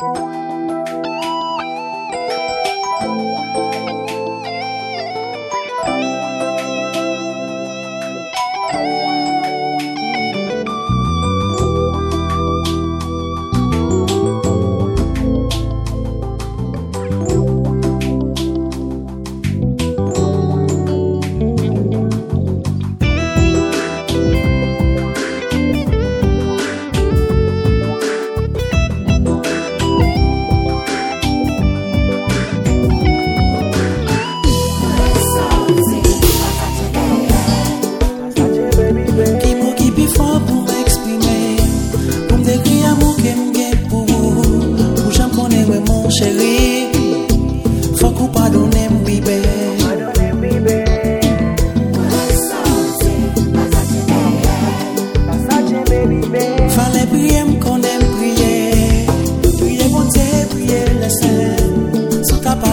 Bye.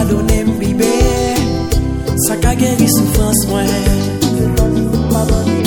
Padone mbibe Sa ka geri soufrans mwen Padone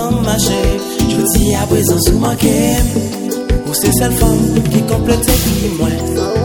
Je vous dis à présent sous ma game. Ou c'est celle femme qui complète ce qui moi.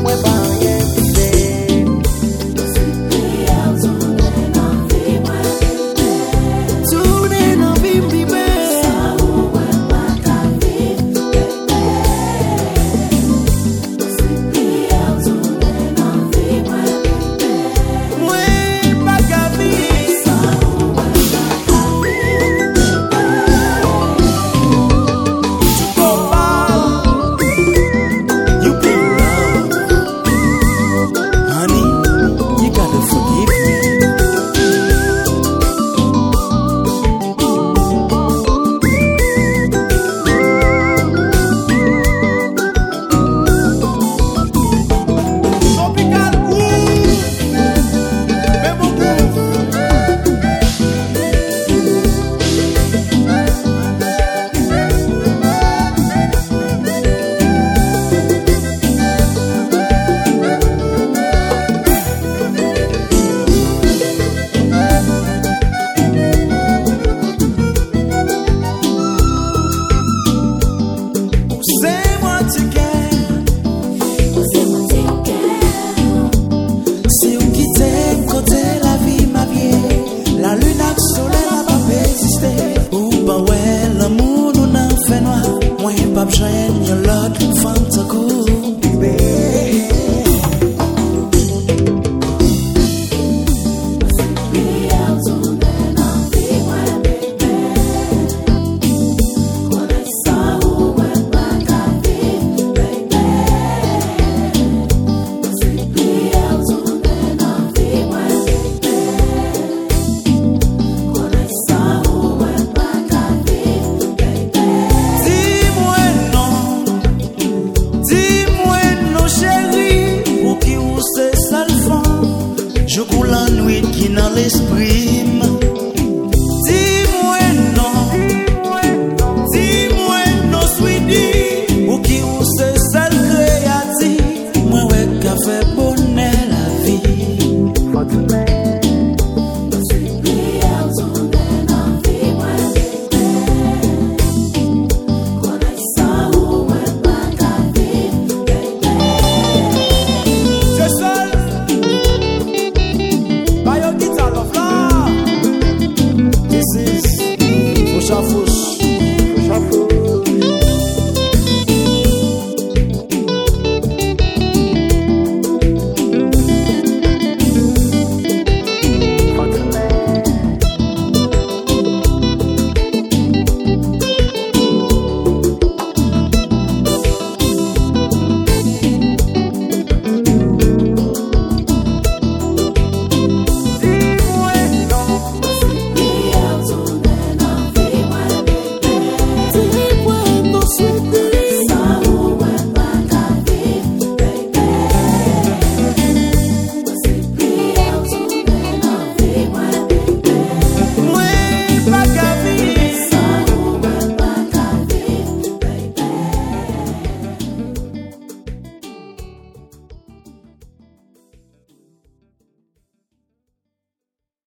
Je coule en nuit qui n'a l'esprit